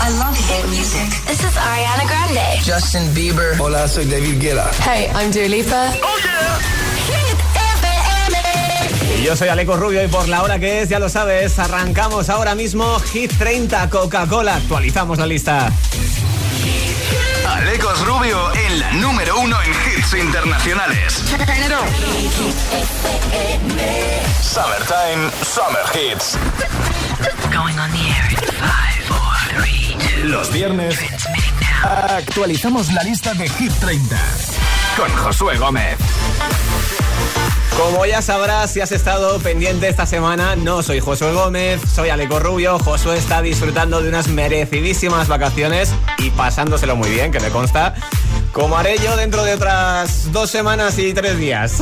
I love hit music. This is Ariana Grande. Justin Bieber. Hola, soy David Guetta. Hey, I'm Dua Lipa. Oh yeah. Hit FM. Y yo soy Aleco Rubio y por la hora que es, ya lo sabes, arrancamos ahora mismo Hit 30 Coca-Cola. Actualizamos la lista. Alecos Rubio en la número uno en hits internacionales. Summertime, Summer Hits. Going on the air in five, four, three, two. Los viernes actualizamos la lista de Hit 30 con Josué Gómez. Como ya sabrás, si has estado pendiente esta semana, no soy Josué Gómez, soy Aleco Rubio. Josué está disfrutando de unas merecidísimas vacaciones y pasándoselo muy bien, que me consta. Como haré yo dentro de otras dos semanas y tres días.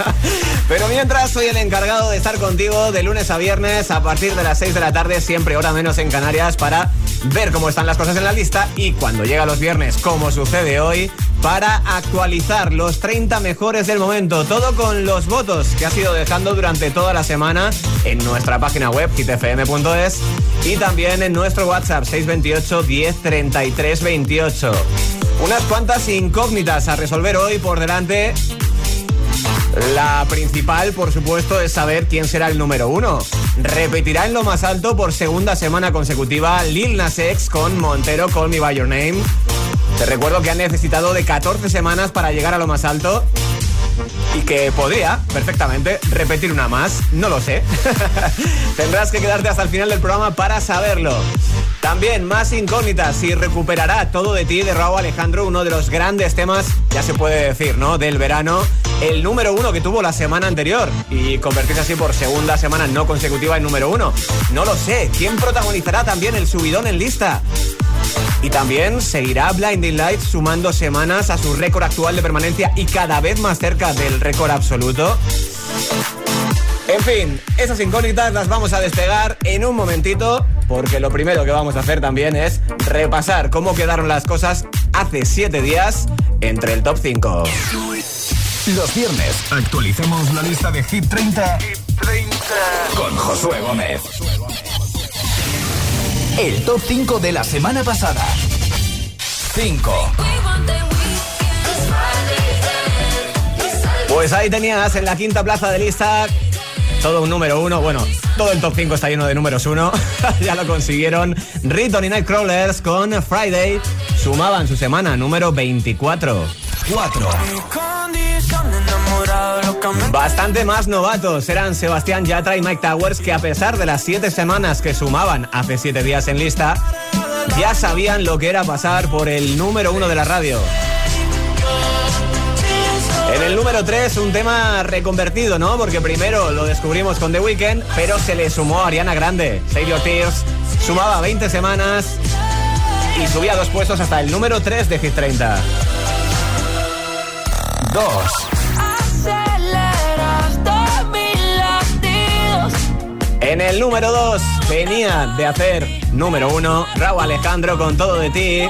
Pero mientras soy el encargado de estar contigo de lunes a viernes a partir de las 6 de la tarde, siempre hora menos en Canarias, para ver cómo están las cosas en la lista y cuando llega los viernes, como sucede hoy, para actualizar los 30 mejores del momento. Todo con los votos que has ido dejando durante toda la semana en nuestra página web hitfm.es y también en nuestro WhatsApp 628 10 33 28. Unas cuantas incógnitas a resolver hoy por delante. La principal, por supuesto, es saber quién será el número uno. Repetirá en lo más alto por segunda semana consecutiva Lil Nas X con Montero Call Me By Your Name. Te recuerdo que han necesitado de 14 semanas para llegar a lo más alto y que podría perfectamente repetir una más, no lo sé. Tendrás que quedarte hasta el final del programa para saberlo. También más incógnitas, si recuperará todo de ti de Raúl Alejandro, uno de los grandes temas, ya se puede decir, ¿no? Del verano, el número uno que tuvo la semana anterior y convertirse así por segunda semana no consecutiva en número uno. No lo sé, ¿quién protagonizará también el subidón en lista? Y también seguirá Blinding Lights sumando semanas a su récord actual de permanencia y cada vez más cerca del récord absoluto. En fin, esas incógnitas las vamos a despegar en un momentito, porque lo primero que vamos a hacer también es repasar cómo quedaron las cosas hace 7 días entre el top 5. Los viernes actualizamos la lista de Hit 30, con Josué Gómez. El top 5 de la semana pasada. 5. Pues ahí tenías en la quinta plaza de lista todo un número uno. Bueno, todo el top 5 está lleno de números uno. ya lo consiguieron. Riton y Nightcrawlers con Friday sumaban su semana número 24. 4. Bastante más novatos eran Sebastián Yatra y Mike Towers que a pesar de las 7 semanas que sumaban hace 7 días en lista, ya sabían lo que era pasar por el número uno de la radio. En el número 3, un tema reconvertido, ¿no? Porque primero lo descubrimos con The Weeknd, pero se le sumó a Ariana Grande. Save Your Tears sumaba 20 semanas y subía dos puestos hasta el número 3 de Hit 30. 2. En el número 2 venía de hacer número 1 Raúl Alejandro con todo de ti.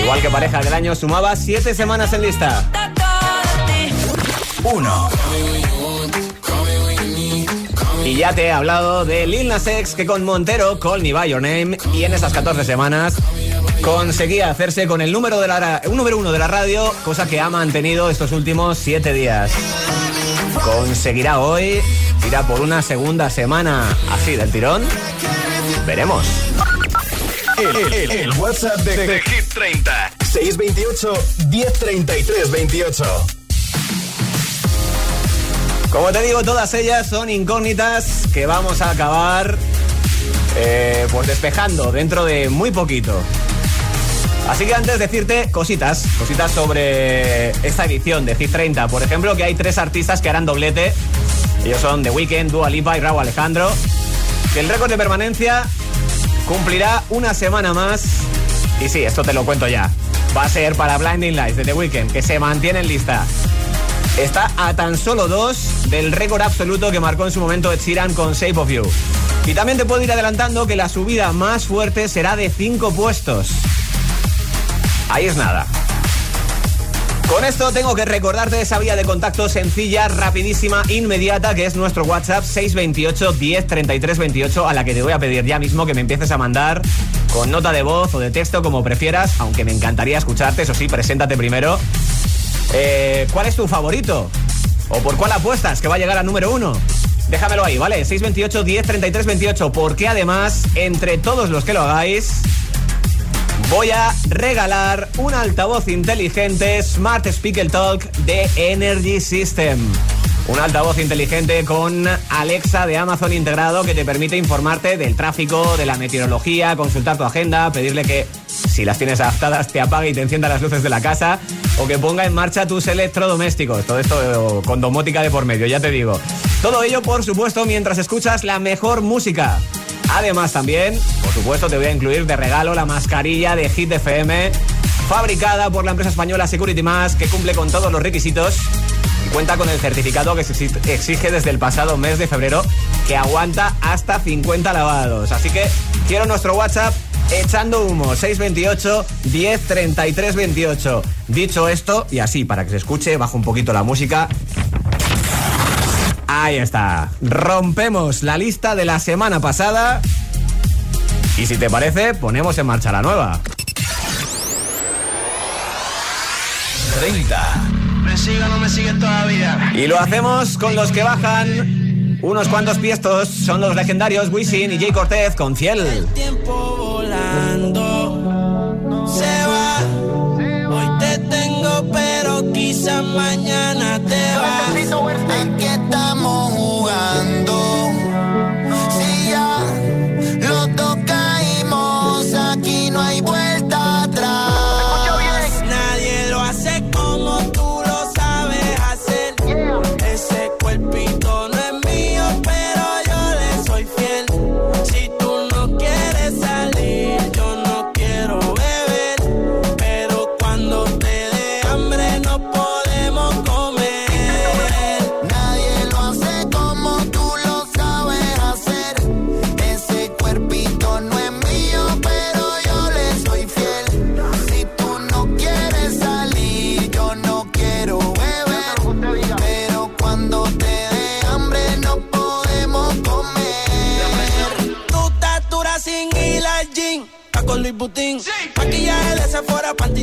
Igual que pareja del año, sumaba 7 semanas en lista. 1. Y ya te he hablado de Lil Nas X que con Montero, Call Me By Your Name, y en esas 14 semanas conseguía hacerse con el número, de la, número uno de la radio, cosa que ha mantenido estos últimos 7 días. ¿Conseguirá hoy? ¿Irá por una segunda semana así del tirón? Veremos. El, el- el WhatsApp de, de Hit 30. 628 1033 28. Como te digo, todas ellas son incógnitas que vamos a acabar eh, pues despejando dentro de muy poquito. Así que antes decirte cositas, cositas sobre esta edición de Hit 30. Por ejemplo, que hay tres artistas que harán doblete. Ellos son The Weeknd, Dua Lipa y Raúl Alejandro. Que el récord de permanencia cumplirá una semana más. Y sí, esto te lo cuento ya. Va a ser para Blinding Lights de The Weeknd, que se mantiene en lista. Está a tan solo dos del récord absoluto que marcó en su momento Ed con Shape of You. Y también te puedo ir adelantando que la subida más fuerte será de cinco puestos. Ahí es nada. Con esto tengo que recordarte esa vía de contacto sencilla, rapidísima, inmediata, que es nuestro WhatsApp 628 10 33 28, a la que te voy a pedir ya mismo que me empieces a mandar con nota de voz o de texto, como prefieras, aunque me encantaría escucharte, eso sí, preséntate primero. Eh, ¿Cuál es tu favorito? ¿O por cuál apuestas que va a llegar al número uno? Déjamelo ahí, ¿vale? 628 10 33 28. Porque además, entre todos los que lo hagáis, voy a regalar un altavoz inteligente Smart Speaker Talk de Energy System. Un altavoz inteligente con Alexa de Amazon integrado que te permite informarte del tráfico, de la meteorología, consultar tu agenda, pedirle que si las tienes adaptadas te apague y te encienda las luces de la casa o que ponga en marcha tus electrodomésticos. Todo esto con domótica de por medio, ya te digo. Todo ello, por supuesto, mientras escuchas la mejor música. Además también, por supuesto, te voy a incluir de regalo la mascarilla de Hit FM, fabricada por la empresa española Security Mask, que cumple con todos los requisitos cuenta con el certificado que se exige desde el pasado mes de febrero, que aguanta hasta 50 lavados. Así que quiero nuestro WhatsApp echando humo 628 10 28. Dicho esto, y así para que se escuche, bajo un poquito la música. Ahí está. Rompemos la lista de la semana pasada. Y si te parece, ponemos en marcha la nueva. 30. ¿Me sigue o no me sigue todavía? Y lo hacemos con los que bajan unos cuantos piestos. Son los legendarios Wisin y Jay Cortez con Ciel. El tiempo volando quizás mañana te vas. Aquí estamos jugando.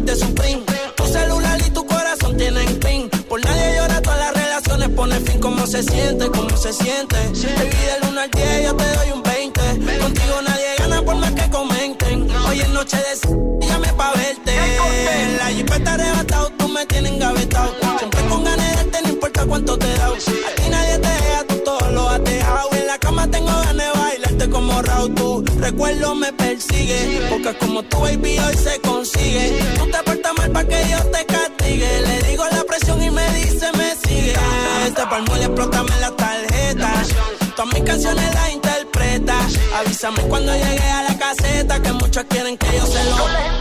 Tu celular y tu corazón tienen pin. Por nadie llora, todas las relaciones pone fin. ¿Cómo se siente? ¿Cómo se siente? Baby, del 1 al 10 yo te doy un 20. Contigo nadie gana por más que comenten. Hoy es noche de llame pa' verte. En la jipeta arrebatado, tú me tienes engavetado. Siempre con ganas de no importa cuánto te da. Raúl. Tu recuerdo me persigue. Porque como tu baby hoy se consigue. Tú te portas mal para que yo te castigue. Le digo la presión y me dice me sigue. Este palmo le explótame la tarjeta. Todas mis canciones las interpreta. Avísame cuando llegue a la caseta. Que muchos quieren que yo se lo.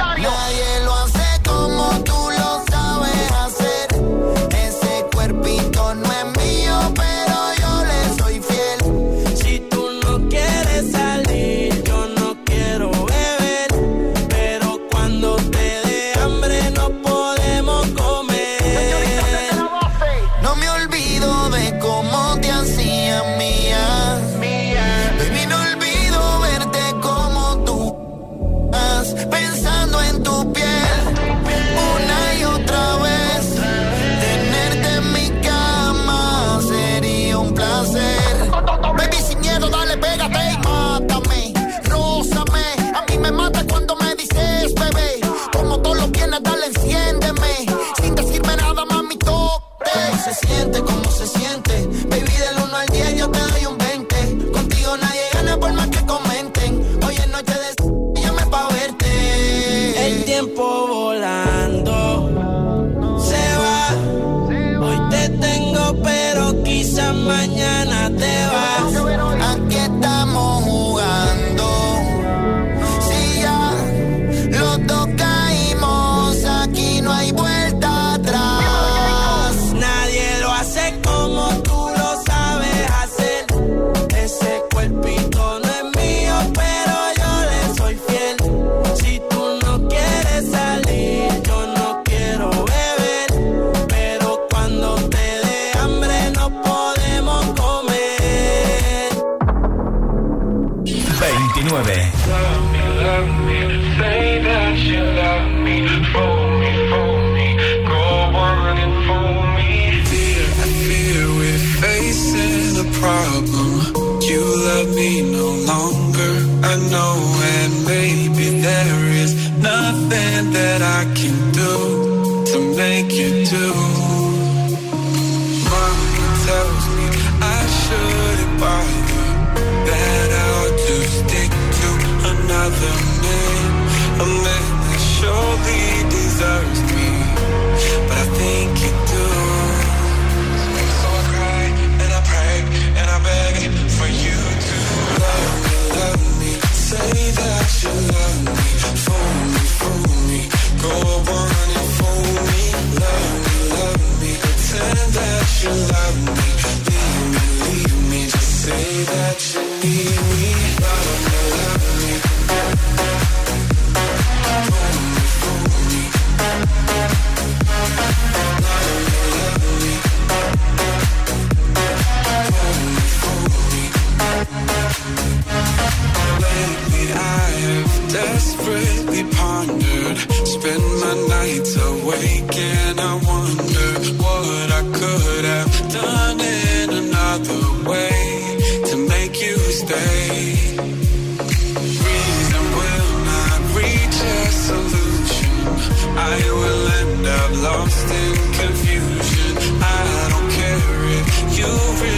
the man, a man that surely deserves me. But I think you do. So I cry and I pray and I beg for you to love, love me. Say that you love me. lost in confusion. I don't care if you really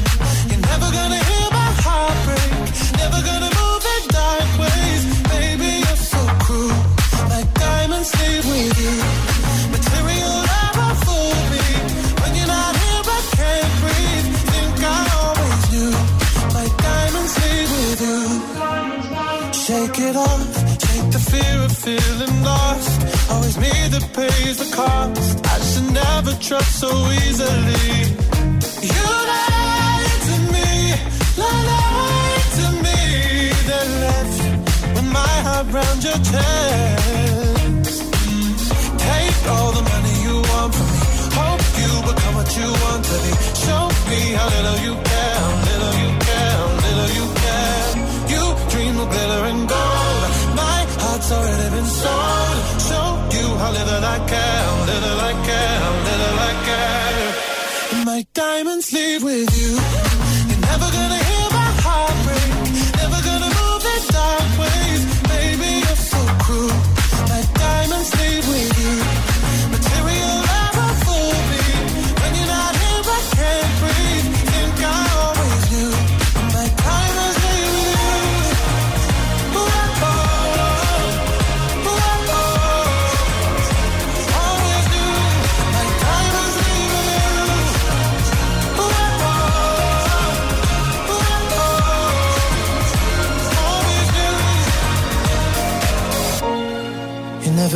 Always me that pays the cost. I should never trust so easily. You lied to me, lied to me. Then left with my heart round your chest. Take all the money you want from me. Hope you become what you want to be. Show me how little you care, little you care, little you care. You dream of glitter and gold. My heart's already been sold how little I care, little I care, little I care. My diamonds leave with you.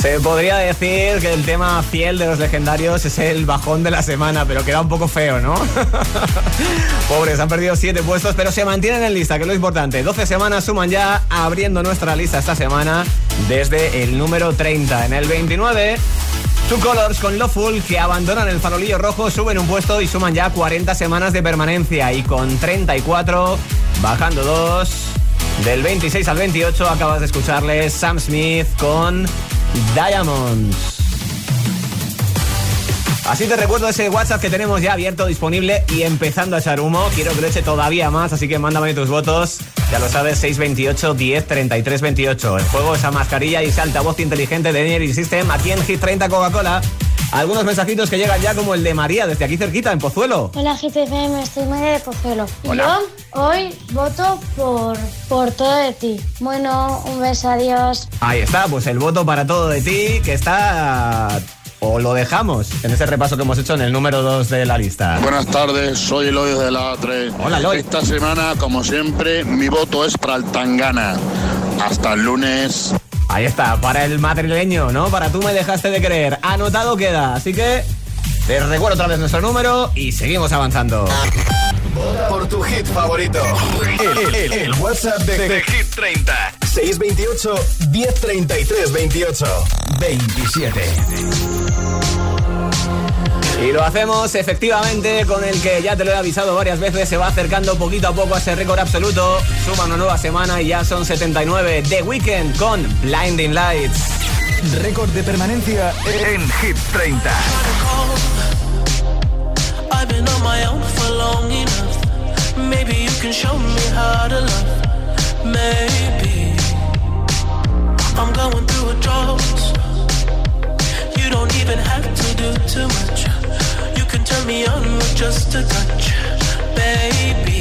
Se podría decir que el tema fiel de los legendarios es el bajón de la semana, pero queda un poco feo, ¿no? Pobres, han perdido 7 puestos, pero se mantienen en lista, que es lo importante. 12 semanas suman ya abriendo nuestra lista esta semana desde el número 30. En el 29, Two Colors con Lawful, que abandonan el farolillo rojo, suben un puesto y suman ya 40 semanas de permanencia. Y con 34, bajando 2. Del 26 al 28 acabas de escucharles Sam Smith con Diamonds. Así te recuerdo ese WhatsApp que tenemos ya abierto, disponible y empezando a echar humo. Quiero que lo eche todavía más, así que mándame tus votos. Ya lo sabes, 628 10 33 28. El juego, esa mascarilla y ese altavoz inteligente de Energy System aquí en Hit 30 Coca-Cola. Algunos mensajitos que llegan ya como el de María desde aquí cerquita, en Pozuelo. Hola GTFM, estoy María de Pozuelo. Y Hola. Yo hoy voto por, por todo de ti. Bueno, un beso, adiós. Ahí está, pues el voto para todo de ti, que está... O lo dejamos en ese repaso que hemos hecho en el número 2 de la lista. Buenas tardes, soy Eloy de la A3. Hola, Eloy. Esta semana, como siempre, mi voto es para el Tangana. Hasta el lunes. Ahí está, para el madrileño, ¿no? Para tú me dejaste de creer. Anotado queda. Así que te recuerdo otra vez nuestro número y seguimos avanzando. Por tu hit favorito. El, WhatsApp de, de Hit 30. 628 1033 28 27. Y lo hacemos efectivamente con el que ya te lo he avisado varias veces, se va acercando poquito a poco a ese récord absoluto. Suma una nueva semana y ya son 79. The Weekend con Blinding Lights. Récord de permanencia en Hit 30. I've been on my own for long enough. Maybe you can show me how to love. Maybe I'm going through a drought. You don't even have to do too much. You can turn me on with just a touch, baby.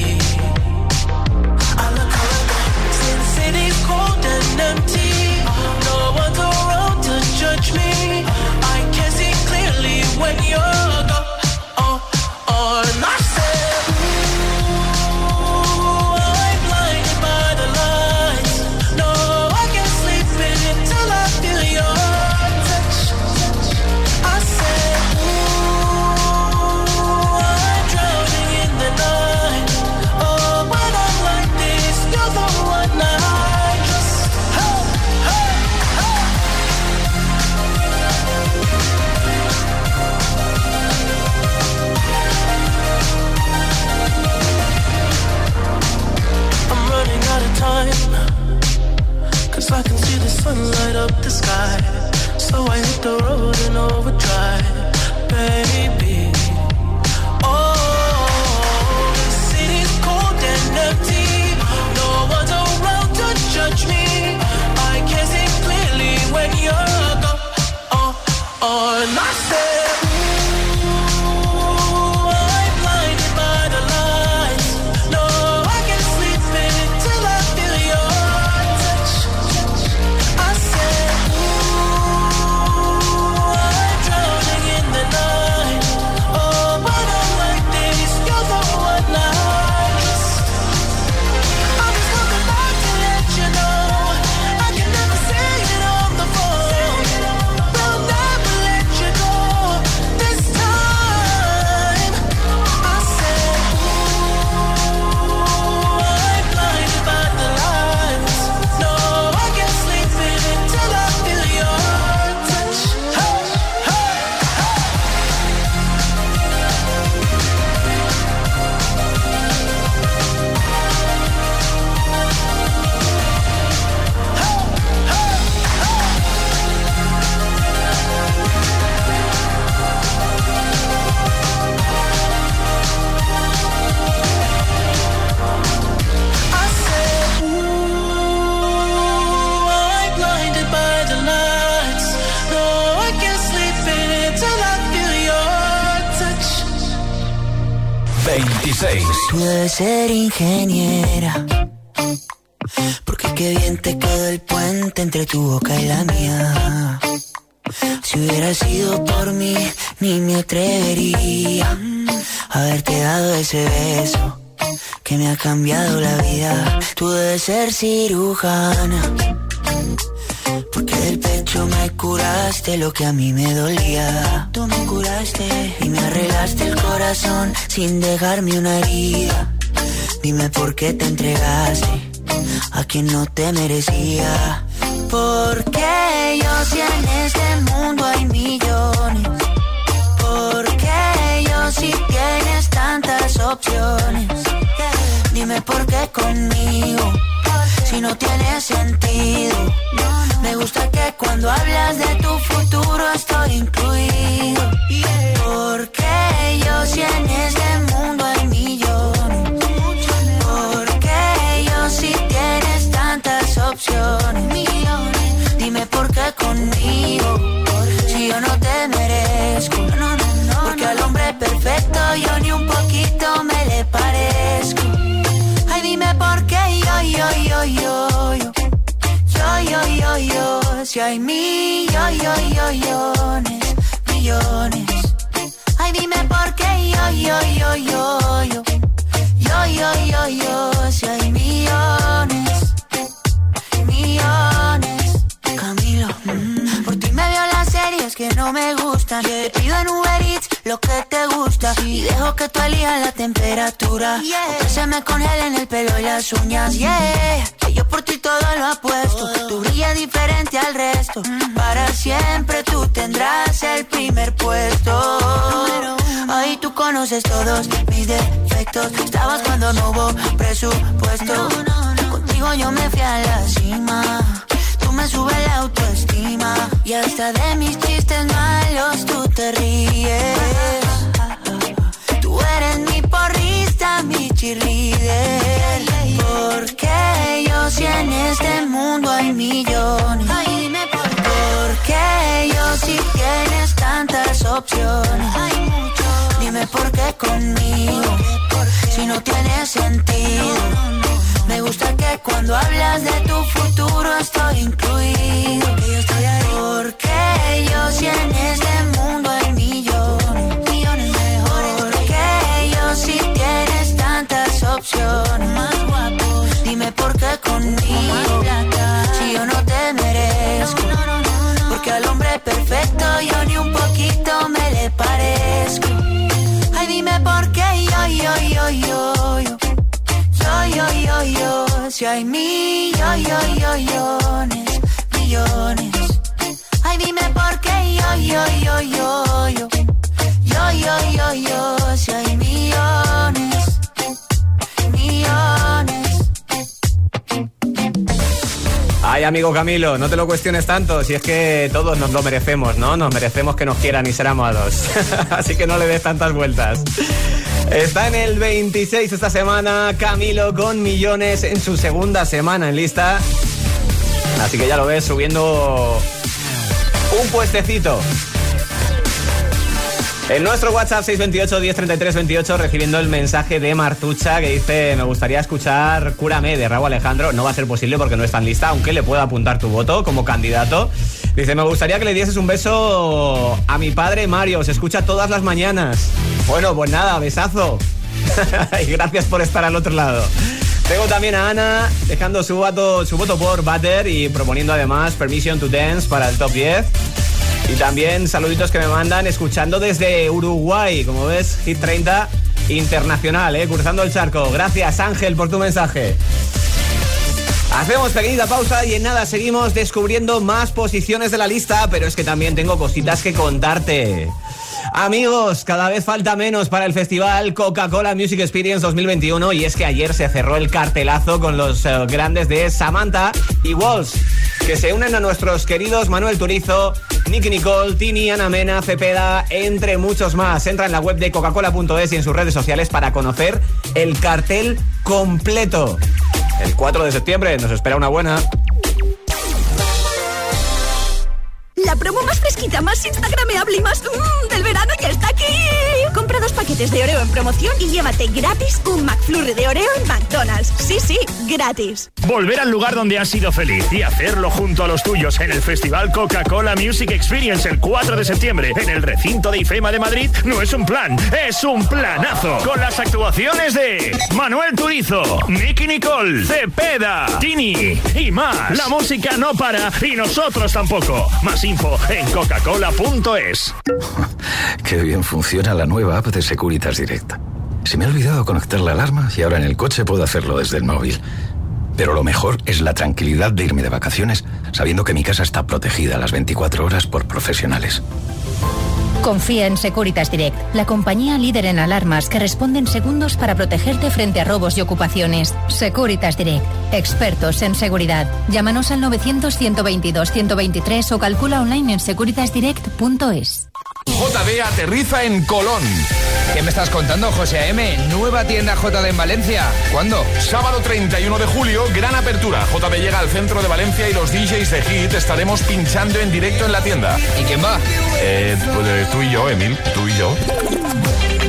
Pude ser ingeniera. Porque qué bien te quedó el puente entre tu boca y la mía. Si hubiera sido por mí, ni me atrevería a haberte dado ese beso que me ha cambiado la vida. Tú debes ser cirujana, del pecho me curaste lo que a mí me dolía. Tú me curaste y me arreglaste el corazón sin dejarme una herida. Dime por qué te entregaste a quien no te merecía. Porque yo si en este mundo hay millones. Porque yo si tienes tantas opciones. Dime por qué conmigo, si no tiene sentido. Me gusta que cuando hablas de tu futuro estoy incluido. Porque yo si en este mundo hay millones. Porque yo si tienes tantas opciones. Dime por qué conmigo, si yo no te merezco. Porque al hombre perfecto yo ni un poquito me le parezco. Ay, dime por qué yo, yo, yo, yo, yo. Yo, yo, yo, yo. Si hay millones, millones. Ay, dime por qué yo, yo, yo, yo, yo. Yo, yo, yo, yo. Si hay millones, millones. Camilo, mm, por ti me veo las series que no me gustan. Te pido en Uber lo que te gusta. Y dejo que tú elijas la temperatura. O que se me congelen el pelo y las uñas. Yeah, que yo por ti todo lo apuesto. Tú brillas diferente al resto. Para siempre tú tendrás el primer puesto. Ahí tú conoces todos mis defectos. Estabas cuando no hubo presupuesto. Contigo yo me fui a la cima. Me subes la autoestima. Y hasta de mis chistes malos tú te ríes. Tú eres mi porrista, mi cheerleader. Porque yo si en este mundo hay millones. Ay, dime por qué. Porque yo si tienes tantas opciones. Dime por qué conmigo. Si no tiene sentido. Me gusta que cuando hablas de tu futuro estoy incluido. Que yo estoy ahí. Porque yo si en este mundo hay millones. Millones mejores. Porque yo si tienes tantas opciones. Más guapo. Dime por qué conmigo. Si yo no te merezco. Porque al hombre perfecto yo ni un poquito me le parezco. Ay, dime por qué yo, yo, yo, yo, yo. Yo, yo. Si hay millones, millones. Ay, dime por qué yo, yo, yo, yo, yo. Yo, yo, yo, yo. Ay, amigo Camilo, no te lo cuestiones tanto, si es que todos nos lo merecemos, ¿no? Nos merecemos que nos quieran y ser amados. Así que no le des tantas vueltas. Está en el 26 esta semana Camilo con millones en su segunda semana en lista. Así que ya lo ves subiendo un puestecito. En nuestro WhatsApp 628 1033 28 recibiendo el mensaje de Martucha que dice me gustaría escuchar Cúrame de Raúl Alejandro. No va a ser posible porque no está en lista, aunque le pueda apuntar tu voto como candidato. Dice, me gustaría que le dieses un beso a mi padre Mario, se escucha todas las mañanas. Bueno, pues nada, besazo. y gracias por estar al otro lado. Tengo también a Ana dejando su voto, su voto por Butter y proponiendo además Permission to Dance para el top 10. Y también saluditos que me mandan escuchando desde Uruguay, como ves, Hit 30 internacional, ¿eh? cruzando el charco. Gracias Ángel por tu mensaje. Hacemos pequeñita pausa y en nada seguimos descubriendo más posiciones de la lista, pero es que también tengo cositas que contarte. Amigos, cada vez falta menos para el festival Coca-Cola Music Experience 2021 y es que ayer se cerró el cartelazo con los eh, grandes de Samantha y Walls, que se unen a nuestros queridos Manuel Turizo, Nicky Nicole, Tini, Ana Mena, Cepeda, entre muchos más. Entra en la web de coca-cola.es y en sus redes sociales para conocer el cartel completo. El 4 de septiembre nos espera una buena. La promo más fresquita, más instagrameable y más... mmm, del verano ya está aquí. Dos paquetes de Oreo en promoción y llévate gratis un McFlurry de Oreo en McDonald's. Sí, sí, gratis. Volver al lugar donde has sido feliz y hacerlo junto a los tuyos en el Festival Coca-Cola Music Experience el 4 de septiembre en el recinto de IFEMA de Madrid no es un plan, es un planazo. Con las actuaciones de Manuel Turizo, Nicky Nicole, Cepeda, Tini y más. La música no para y nosotros tampoco. Más info en coca-cola.es. Qué bien funciona la nueva app de Securitas Direct. Se me ha olvidado conectar la alarma y ahora en el coche puedo hacerlo desde el móvil. Pero lo mejor es la tranquilidad de irme de vacaciones sabiendo que mi casa está protegida las 24 horas por profesionales. Confía en Securitas Direct, la compañía líder en alarmas que responde en segundos para protegerte frente a robos y ocupaciones. Securitas Direct, expertos en seguridad. Llámanos al 900-122-123 o calcula online en securitasdirect.es. JD aterriza en Colón. ¿Qué me estás contando, José A.M.? Nueva tienda JD en Valencia. ¿Cuándo? Sábado 31 de julio, gran apertura. JD llega al centro de Valencia y los DJs de Hit estaremos pinchando en directo en la tienda. ¿Y quién va? Eh, pues, tú y yo, Emil. Tú y yo.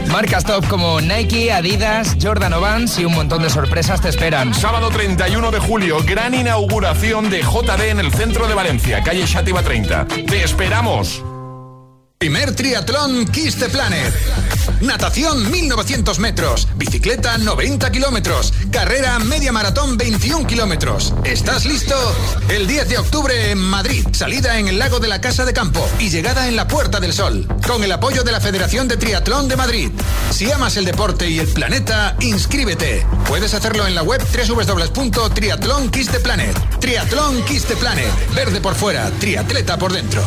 Marcas top como Nike, Adidas, Jordan Vans y un montón de sorpresas te esperan. Sábado 31 de julio, gran inauguración de JD en el centro de Valencia, calle Shativa 30. ¡Te esperamos! Primer triatlón Kiss the Planet. Natación 1900 metros. Bicicleta 90 kilómetros. Carrera media maratón 21 kilómetros. ¿Estás listo? El 10 de octubre en Madrid. Salida en el lago de la Casa de Campo. Y llegada en la Puerta del Sol. Con el apoyo de la Federación de Triatlón de Madrid. Si amas el deporte y el planeta, inscríbete. Puedes hacerlo en la web www.triatlón Kiss the Planet. Triatlón Kiss Planet. Verde por fuera, triatleta por dentro.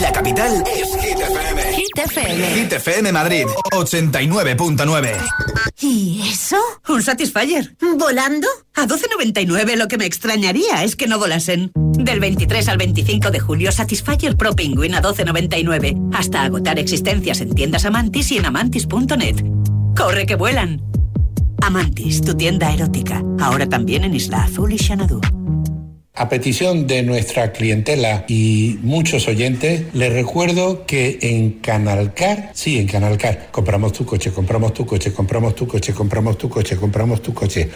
La capital es Hit FM. Hit FM. Hit FM Madrid, 89.9. ¿Y eso? Un Satisfyer. ¿Volando? A 12.99 lo que me extrañaría es que no volasen. Del 23 al 25 de julio, Satisfyer Pro Penguin a 12.99. Hasta agotar existencias en tiendas Amantis y en amantis.net. ¡Corre que vuelan! Amantis, tu tienda erótica. Ahora también en Isla Azul y Xanadu. A petición de nuestra clientela y muchos oyentes, les recuerdo que en Canalcar, sí, en Canalcar, compramos tu coche, compramos tu coche, compramos tu coche, compramos tu coche, compramos tu coche,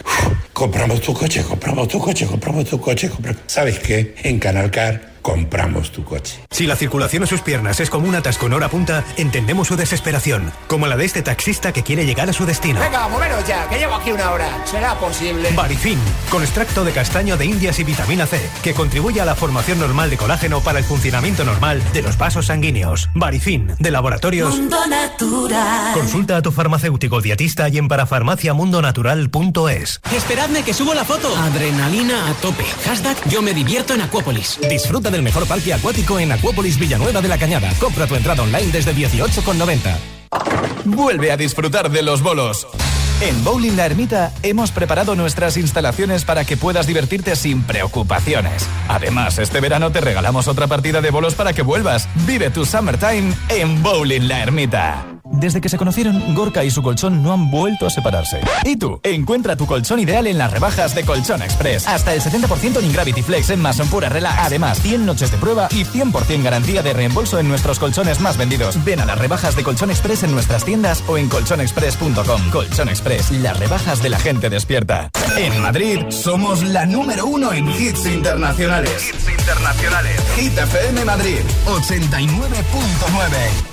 compramos tu coche, compramos tu coche, compramos tu coche, ¿sabes qué? En Canalcar compramos tu coche. Si la circulación a sus piernas es como un atasco en hora punta, entendemos su desesperación, como la de este taxista que quiere llegar a su destino. Venga, moveros ya, que llevo aquí una hora. ¿Será posible? Barifin, con extracto de castaño de indias y vitamina C, que contribuye a la formación normal de colágeno para el funcionamiento normal de los vasos sanguíneos. Barifin, de laboratorios. Mundo Natural. Consulta a tu farmacéutico dietista y en parafarmaciamundonatural.es. Esperadme que subo la foto. Adrenalina a tope. Hashtag yo me divierto en Acuópolis. Disfruta del mejor parque acuático en Acuópolis Villanueva de la Cañada. Compra tu entrada online desde 18,90. Vuelve a disfrutar de los bolos. En Bowling La Ermita hemos preparado nuestras instalaciones para que puedas divertirte sin preocupaciones. Además, este verano te regalamos otra partida de bolos para que vuelvas. Vive tu summertime en Bowling La Ermita. Desde que se conocieron, Gorka y su colchón no han vuelto a separarse. ¿Y tú? Encuentra tu colchón ideal en las rebajas de Colchón Express. Hasta el 70% en Gravity Flex en Mason Pura Relax. Además, 100 noches de prueba y 100% garantía de reembolso en nuestros colchones más vendidos. Ven a las rebajas de Colchón Express en nuestras tiendas o en colchonexpress.com. Colchón Express, las rebajas de la gente despierta. En Madrid, somos la número uno en hits internacionales. Hits internacionales. Hit FM Madrid, 89.9.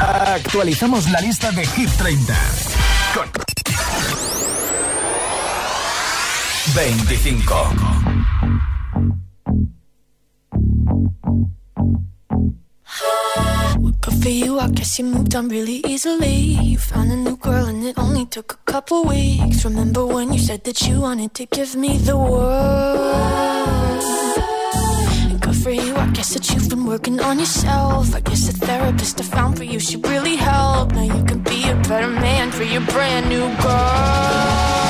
actualizamos la lista de Hit 30 con 25. Good for you, I guess you moved on really easily. You found a new girl and it only took a couple weeks. Remember when you said that you wanted to give me the world? Guess that you've been working on yourself. I guess the therapist I found for you should really help. Now you can be a better man for your brand new girl.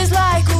is like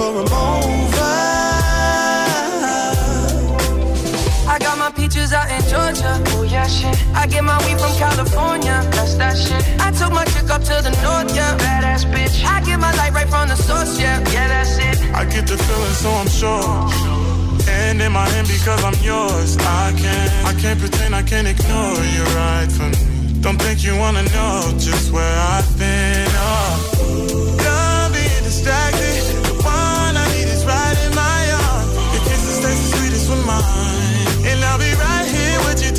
Her baggage for a mover. peaches out in Georgia. Oh yeah, shit. I get my weed from California. That's that shit. I took my chick up to the north, yeah. Badass bitch. I get my light right from the source, yeah. Yeah, that's it. I get the feeling, so I'm sure. And in my hand because I'm yours. I can't, I can't pretend I can't ignore you right from me. Don't think you wanna know just where I've been. Oh,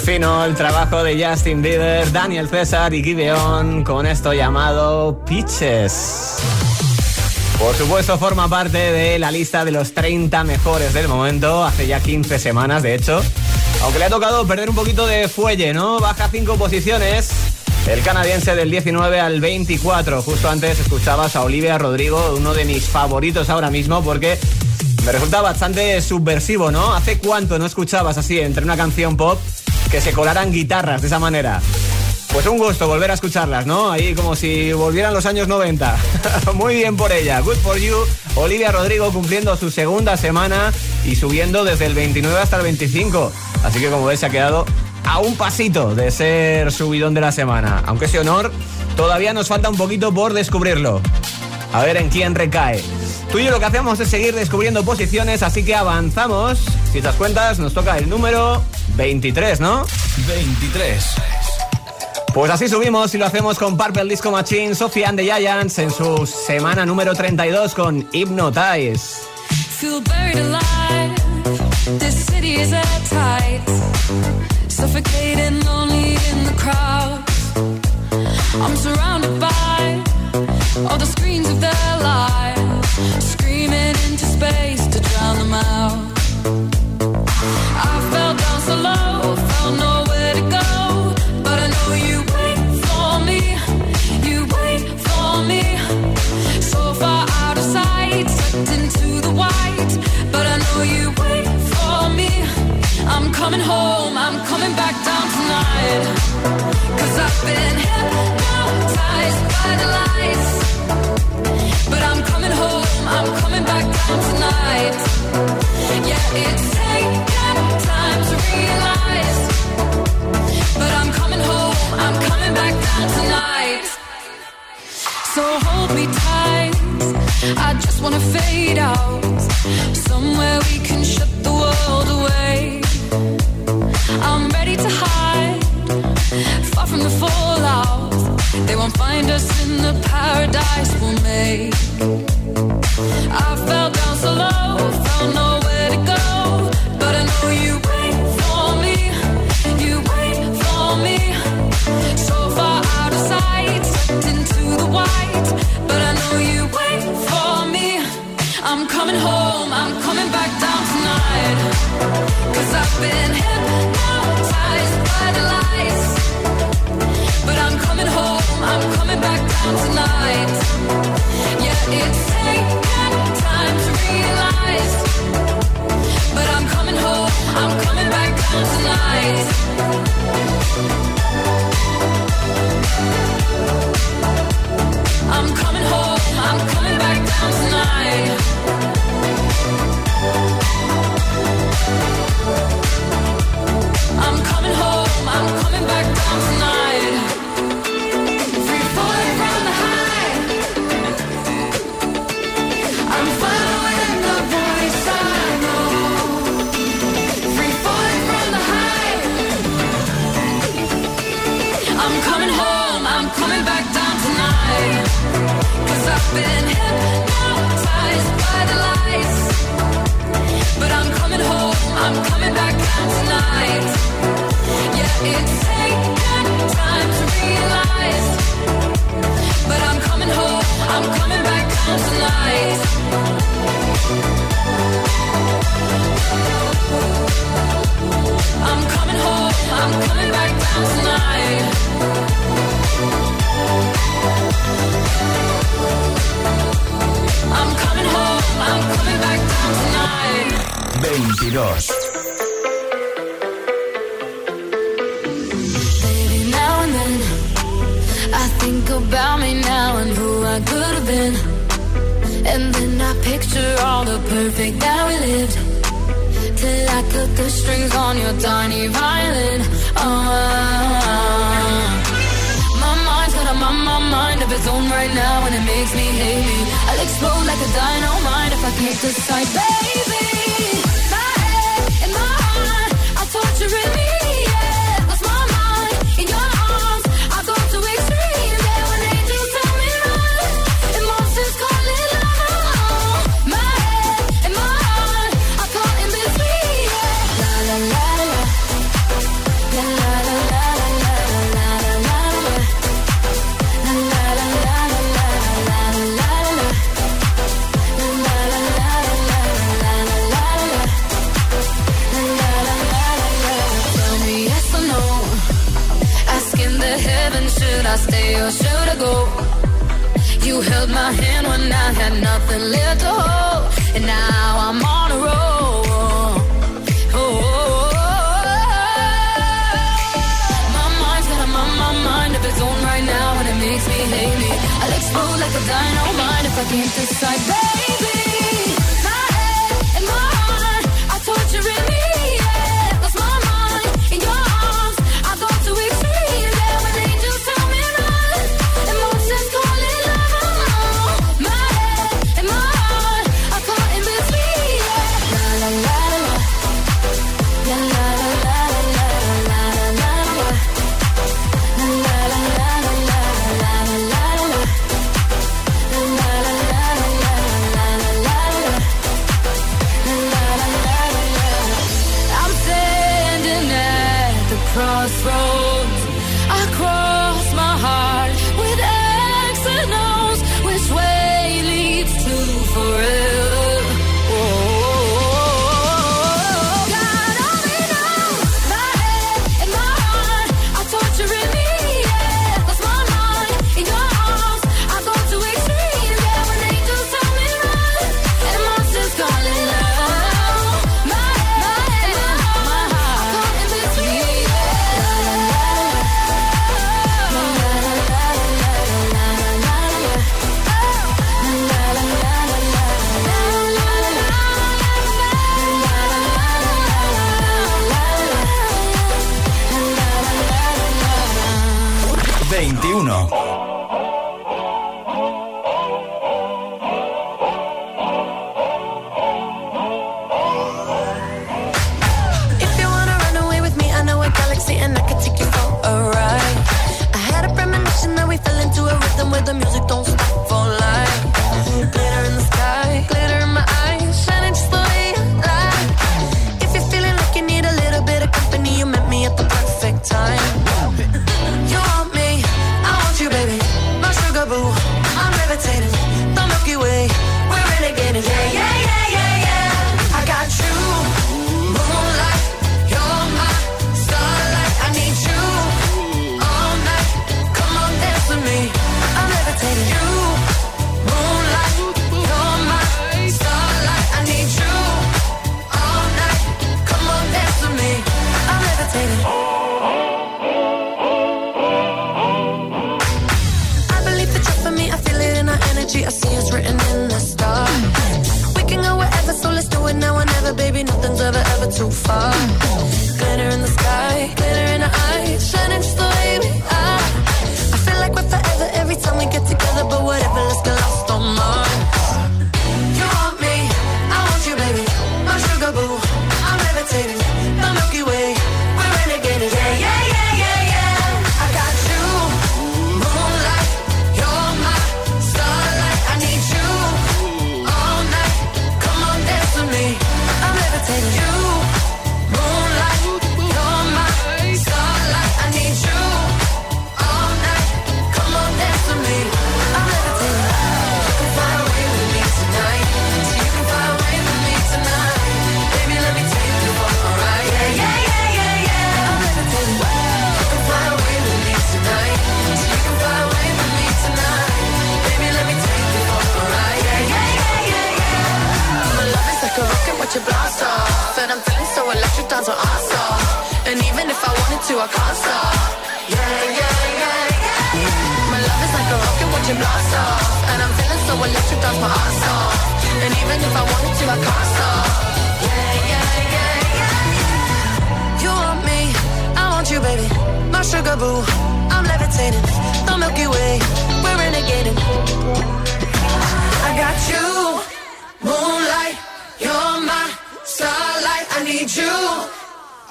Fino el trabajo de Justin Bieber, Daniel César y Gideon con esto llamado Pitches. Por supuesto, forma parte de la lista de los 30 mejores del momento, hace ya 15 semanas, de hecho. Aunque le ha tocado perder un poquito de fuelle, ¿no? Baja 5 posiciones. El canadiense del 19 al 24. Justo antes escuchabas a Olivia Rodrigo, uno de mis favoritos ahora mismo, porque me resulta bastante subversivo, ¿no? ¿Hace cuánto no escuchabas así entre una canción pop que se colaran guitarras de esa manera? Pues un gusto volver a escucharlas, ¿no? Ahí como si volvieran los años 90. Muy bien por ella. Good for you. Olivia Rodrigo cumpliendo su segunda semana y subiendo desde el 29 hasta el 25. Así que como ves se ha quedado a un pasito de ser subidón de la semana. Aunque ese honor todavía nos falta un poquito por descubrirlo. A ver en quién recae. Tú y yo lo que hacemos es seguir descubriendo posiciones, así que avanzamos. Si te das cuentas, nos toca el número 23, ¿no? 23. Pues así subimos y lo hacemos con Purple Disco Machine, Sophie and the Giants en su semana número 32 con Hypnotize. Feel buried alive. This city is at tight. Suffocating, lonely in the crowd. I'm surrounded by all the screens of their lives. Screaming into space coming home, I'm coming back down tonight. Cause I've been hypnotized by the lights. But I'm coming home, I'm coming back down tonight. Yeah, it's taken time to realize. But I'm coming home, I'm coming back down tonight. So hold me tight. I just wanna fade out. Somewhere we can shut the world away. I'm ready to hide, far from the fallout. They won't find us in the paradise we'll make. I fell down so low, found nowhere to go. But I know you wait for me, you wait for me. So far out of sight, sucked into the white. But I know you wait for me. I'm coming home, been hypnotized 21. To, I can't. Yeah, yeah, yeah, yeah. My love is like a rocket, watch it blast off. And I'm feeling so so electric, that's my ass off. And even if I wanted to, I can't stop. Yeah, yeah, yeah, yeah. You want me, I want you, baby. My sugar boo, I'm levitating. The Milky Way, we're renegading. I got you, moonlight, you're my starlight. I need you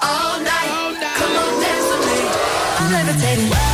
all night. Come on, dance with me. I'm levitating.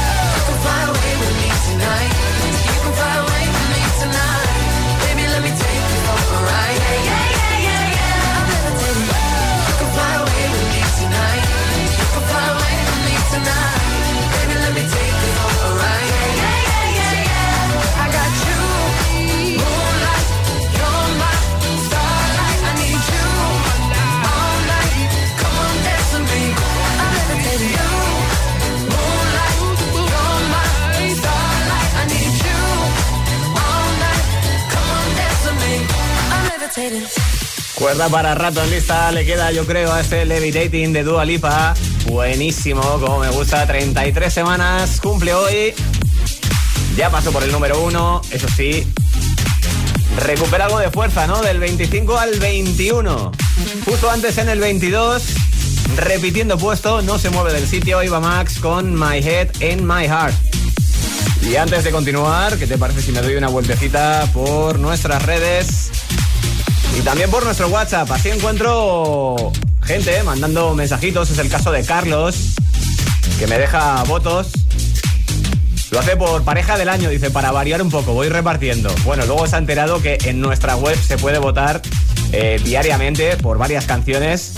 Cuerda para rato en lista le queda, yo creo, a este Levitating de Dua Lipa. Buenísimo, como me gusta. 33 semanas, cumple hoy. Ya pasó por el número uno, eso sí. Recupera algo de fuerza, ¿no? Del 25 al 21. Justo antes en el 22, repitiendo puesto, no se mueve del sitio, iba Max con My Head in My Heart. Y antes de continuar, ¿qué te parece si me doy una vueltecita por nuestras redes? Y también por nuestro WhatsApp. Así encuentro gente mandando mensajitos. Es el caso de Carlos, que me deja votos. Lo hace por pareja del año, dice, para variar un poco, voy repartiendo. Bueno, luego se ha enterado que en nuestra web se puede votar eh, diariamente por varias canciones.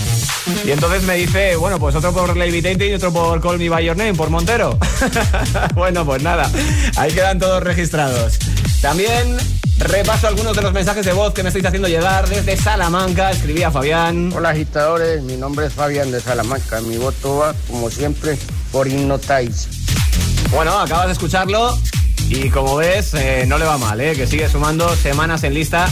Y entonces me dice, bueno, pues otro por Levitating y otro por Call Me By Your Name, por Montero. bueno, pues nada, ahí quedan todos registrados. También repaso algunos de los mensajes de voz que me estáis haciendo llegar desde Salamanca. Escribía Fabián. Hola agitadores, mi nombre es Fabián de Salamanca. Mi voto va, como siempre, por Hypnotize. Bueno, acabas de escucharlo y como ves, eh, no le va mal, ¿eh? que sigue sumando semanas en lista.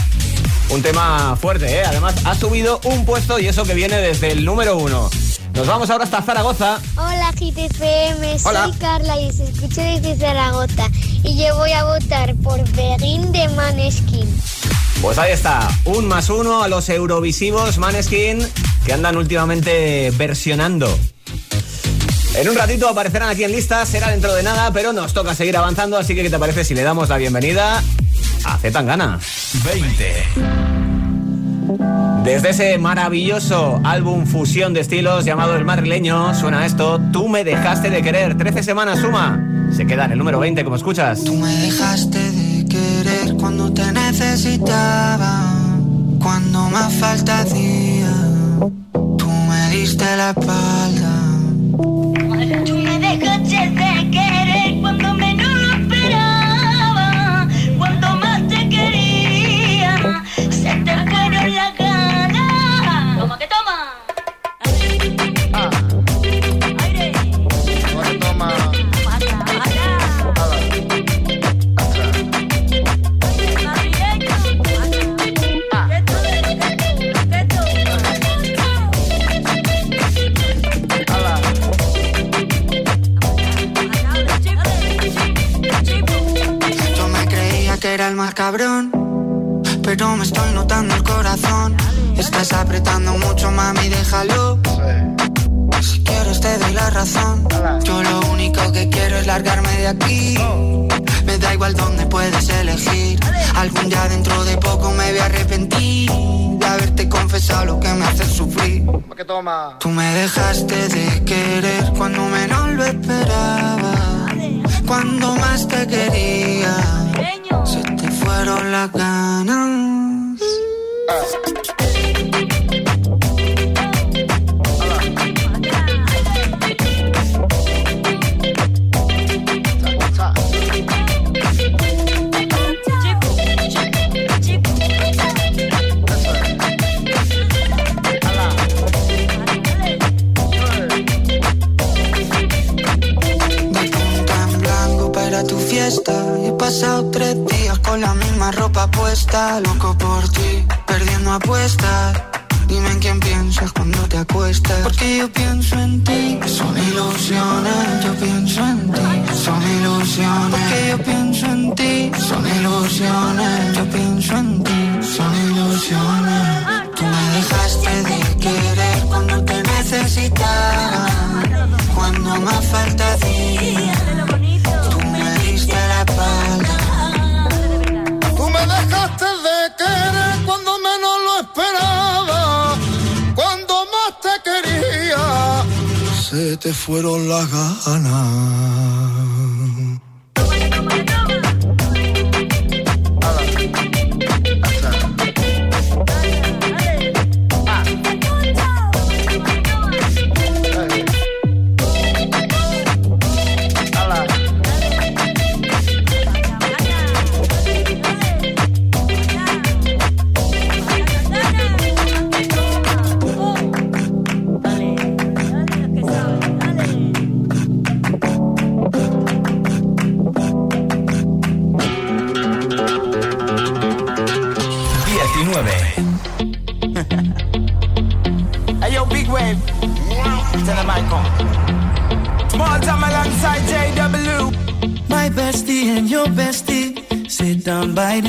Un tema fuerte, ¿eh? además ha subido un puesto y eso que viene desde el número uno. Nos vamos ahora hasta Zaragoza. Hola GTFM, Hola. soy Carla y os escucho desde Zaragoza y yo voy a votar por Begin de Maneskin. Pues ahí está, un más uno a los Eurovisivos Maneskin que andan últimamente versionando. En un ratito aparecerán aquí en lista, será dentro de nada, pero nos toca seguir avanzando, así que ¿qué te parece si le damos la bienvenida a Zetangana? 20. Desde ese maravilloso álbum fusión de estilos llamado El Madrileño, suena esto, Tú me dejaste de querer, 13 semanas suma, se queda en el número 20 como escuchas. Tú me dejaste de querer cuando te necesitaba, cuando más falta hacía. Tú me diste la espalda. Cabrón, pero me estoy notando el corazón. Estás apretando mucho, mami, déjalo. Si quieres te doy la razón. Yo lo único que quiero es largarme de aquí. Me da igual dónde puedes elegir. Algún día dentro de poco me voy a arrepentir de haberte confesado lo que me hace sufrir. Tú me dejaste de querer cuando menos lo esperaba. Cuando más te quería, se te fueron las ganas. He pasado tres días con la misma ropa puesta. Loco por ti, perdiendo apuestas. Dime en quién piensas cuando te acuestas. Porque yo pienso en ti. Son ilusiones, yo pienso en ti. Son ilusiones. Porque yo pienso en ti. Son ilusiones, yo pienso en ti. Son ilusiones. Tú me dejaste de querer cuando te necesitaba. Cuando más falta hacía. De querer cuando menos lo esperaba. Cuando más te quería, se te fueron las ganas.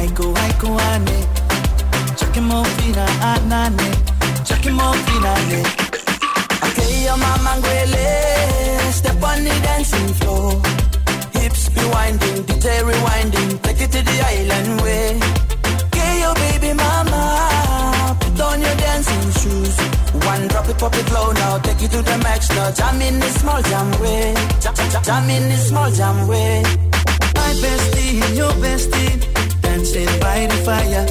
I go, ane. Chucking more fina, anane. Chucking more fina, ne. Okay, your mama ngwele. Step on the dancing floor. Hips be winding, DJ rewinding. Take it to the island way. Okay, your baby mama. Put on your dancing shoes. One drop it, pop it low now. Take it to the max now. Jam in this small jam way. Jam, jam, jam in this small jam way. My bestie your bestie dancing by the fire.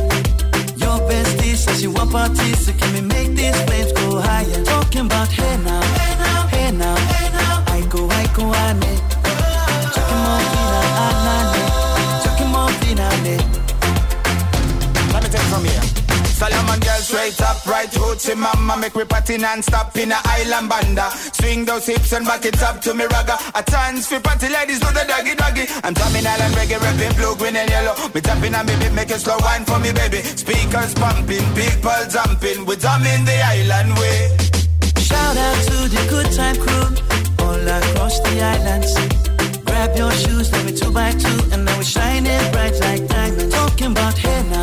Your bestie says you want parties, so can we make these flames go higher? Talking about hey now, hey now, hey now, hey now. I go, I go, ane. Chucking more fina, anane. Chucking more fina, ne. Let me take it from here. Solomon girl straight up, right hoochie mama Make me party non-stop in a island banda. Swing those hips and back it up to me ragga. A chance for party ladies do the doggy doggy. I'm drumming island reggae, rapping blue, green and yellow. Me tapping and baby, make a slow wine for me baby. Speakers pumping, people jumping. We drumming the island way. Shout out to the good time crew all across the islands. Grab your shoes, let me two by two, and now we're shining bright like diamonds. Talking about hey now,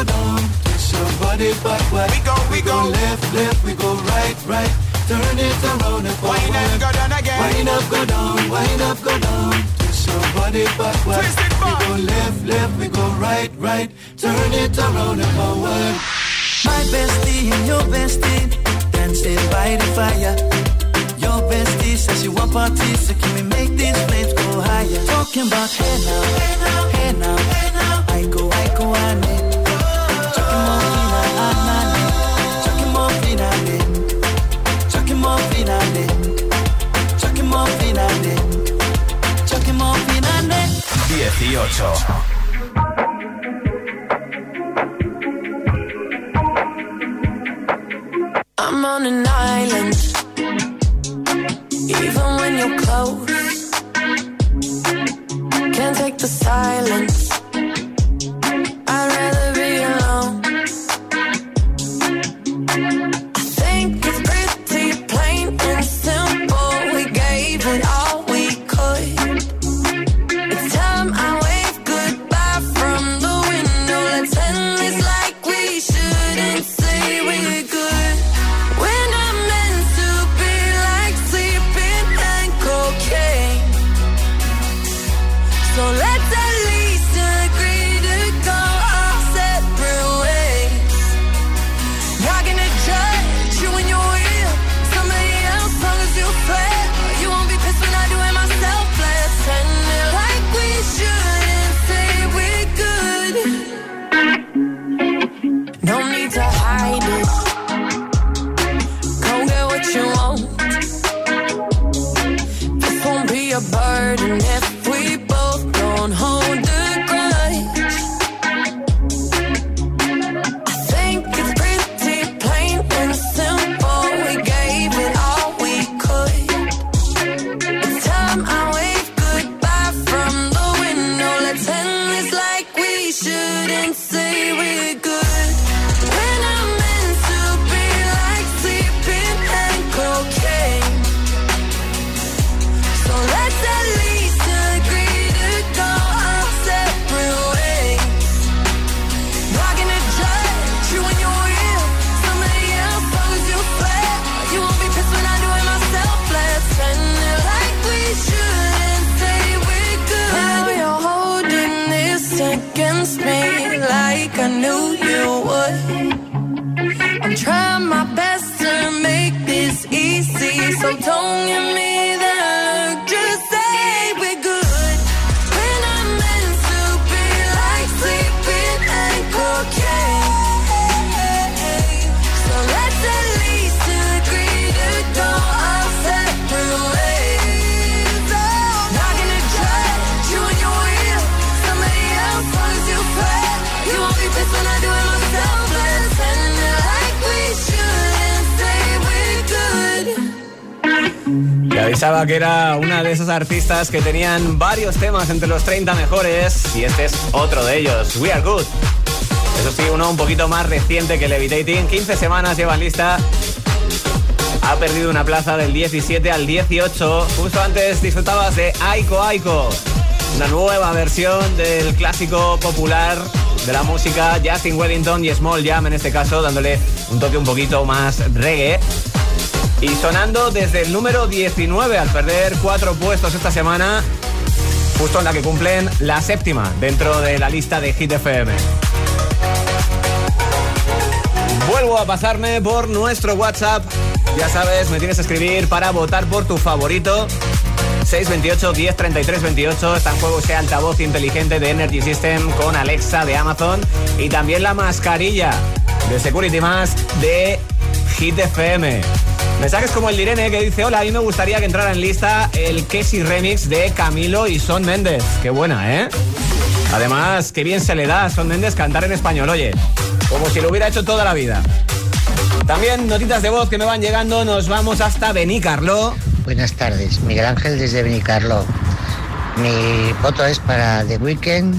wind up, go down. Twist your body backward. We go, we go. left, left, we go right, right. Turn it around and forward. Wind up, go down again Wind up, go down, wind up, go down. Twist your body backward. Twist it back. We go left, left, we go right, right. Turn it around and forward. My bestie and your bestie dancing by the fire. Your bestie says you want parties, so can we make these flames go higher? Talking about hey now, hey now, hey now, hey now. I go, I go, ane. Chucking 18. I'm on an island. blinded artistas que tenían varios temas entre los 30 mejores y este es otro de ellos, We Are Good. Eso sí, uno un poquito más reciente que Levitating, 15 semanas llevan lista. Ha perdido una plaza del 17 al 18. Justo antes disfrutabas de Aiko Aiko, una nueva versión del clásico popular de la música Justin Wellington y Small Jam en este caso, dándole un toque un poquito más reggae. Y sonando desde el número 19 al perder cuatro puestos esta semana, justo en la que cumplen la séptima dentro de la lista de Hit FM. Vuelvo a pasarme por nuestro WhatsApp. Ya sabes, me tienes que escribir para votar por tu favorito. 628 10 33 28. Está en juego ese altavoz inteligente de Energy System con Alexa de Amazon. Y también la mascarilla de Security Mask de Hit FM. Mensajes como el de Irene que dice: Hola, a mí me gustaría que entrara en lista el Kessi Remix de Camilo y Son Méndez. Qué buena, ¿eh? Además, qué bien se le da a Son Méndez cantar en español, oye. Como si lo hubiera hecho toda la vida. También notitas de voz que me van llegando. Nos vamos hasta Benicarlo. Buenas tardes, Miguel Ángel desde Benicarlo. Mi voto es para The Weeknd,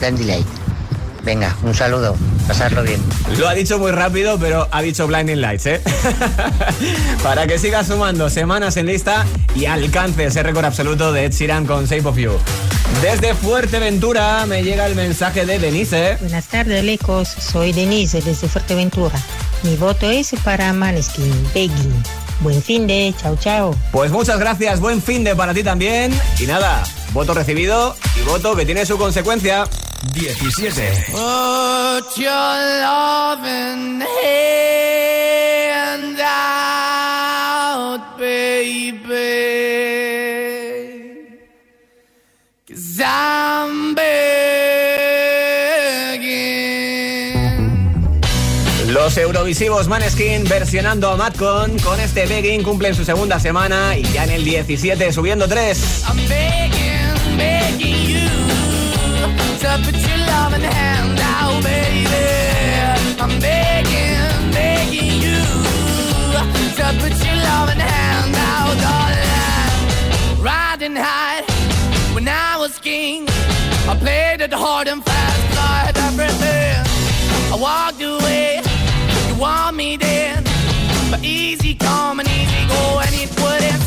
Blinding Light. Venga, un saludo, pasarlo bien. Lo ha dicho muy rápido, pero ha dicho Blinding Lights, ¿eh? Para que siga sumando semanas en lista y alcance ese récord absoluto de Ed Sheeran con Shape of You. Desde Fuerteventura me llega el mensaje de Denise. Buenas tardes, Lecos. Soy Denise desde Fuerteventura. Mi voto es para Maneskin, Begging. Buen fin de, chao, chao. Pues muchas gracias, buen fin de para ti también. Y nada, voto recibido y voto que tiene su consecuencia. 17. Put your loving hand out, baby. Cause I'm begging. Los Eurovisivos Maneskin versionando a Madcon con este begging cumplen su segunda semana y ya en el 17 subiendo 3. To put your loving hand out, baby. I'm begging, begging you to put your loving hand out, darling. Riding high when I was king. I played it hard and fast, I had everything. I walked away, you want me then. But easy come and easy go, and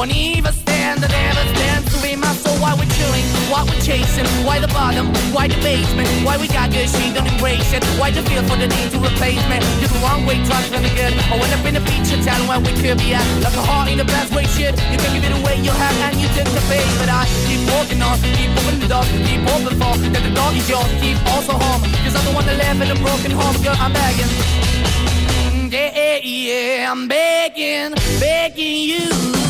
Won't even stand, that never stands to be my soul. Why we're chilling, why we're chasing, why the bottom, why the basement, why we got good, she don't embrace it. Why the feel for the need to replace me? You're the wrong way, trying to good. I went up in a feature town, where we could be at. Like a heart in a best way, shit. You can give it away, you have, and you take the bait. But I keep walking on, keep moving the door, keep open for that the dog is yours, keep also home. Cause I'm the one that live in a broken home, girl, I'm begging. Yeah, Yeah, yeah, I'm begging, begging you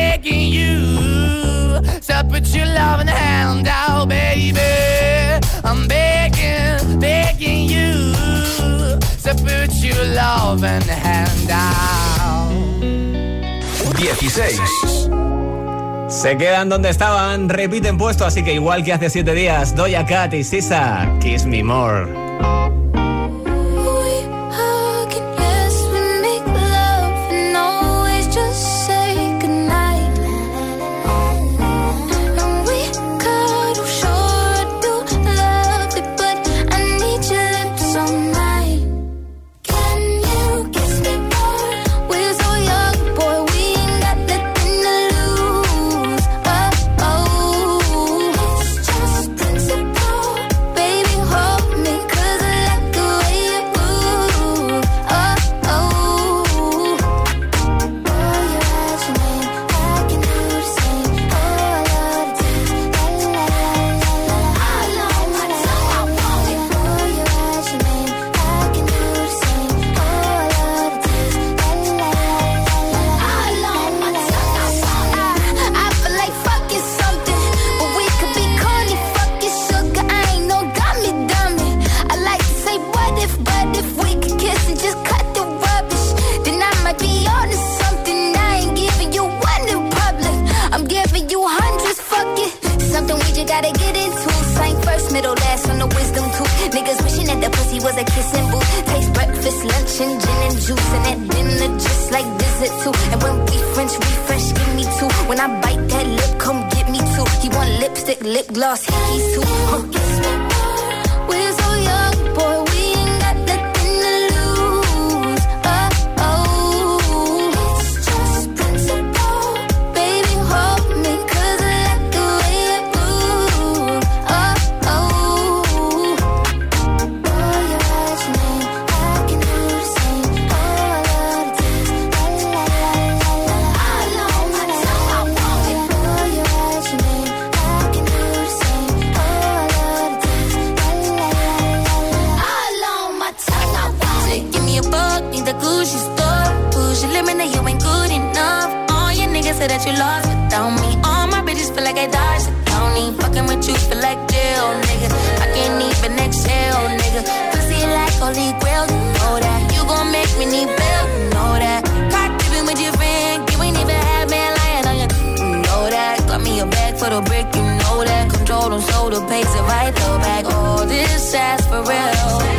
you to put your loving hand out, baby. I'm begging, begging you to put your loving hand out. 16. Se quedan donde estaban, repiten puesto, así que igual que hace 7 días, Doja Cat y Sisa, Kiss Me More. Taste breakfast, lunch, and gin and juice. And at dinner, just like dessert too. And when we French refresh, give me two. When I bite that lip, come get me two. He want lipstick, lip gloss, hickeys too. Oh, huh. Ass for real.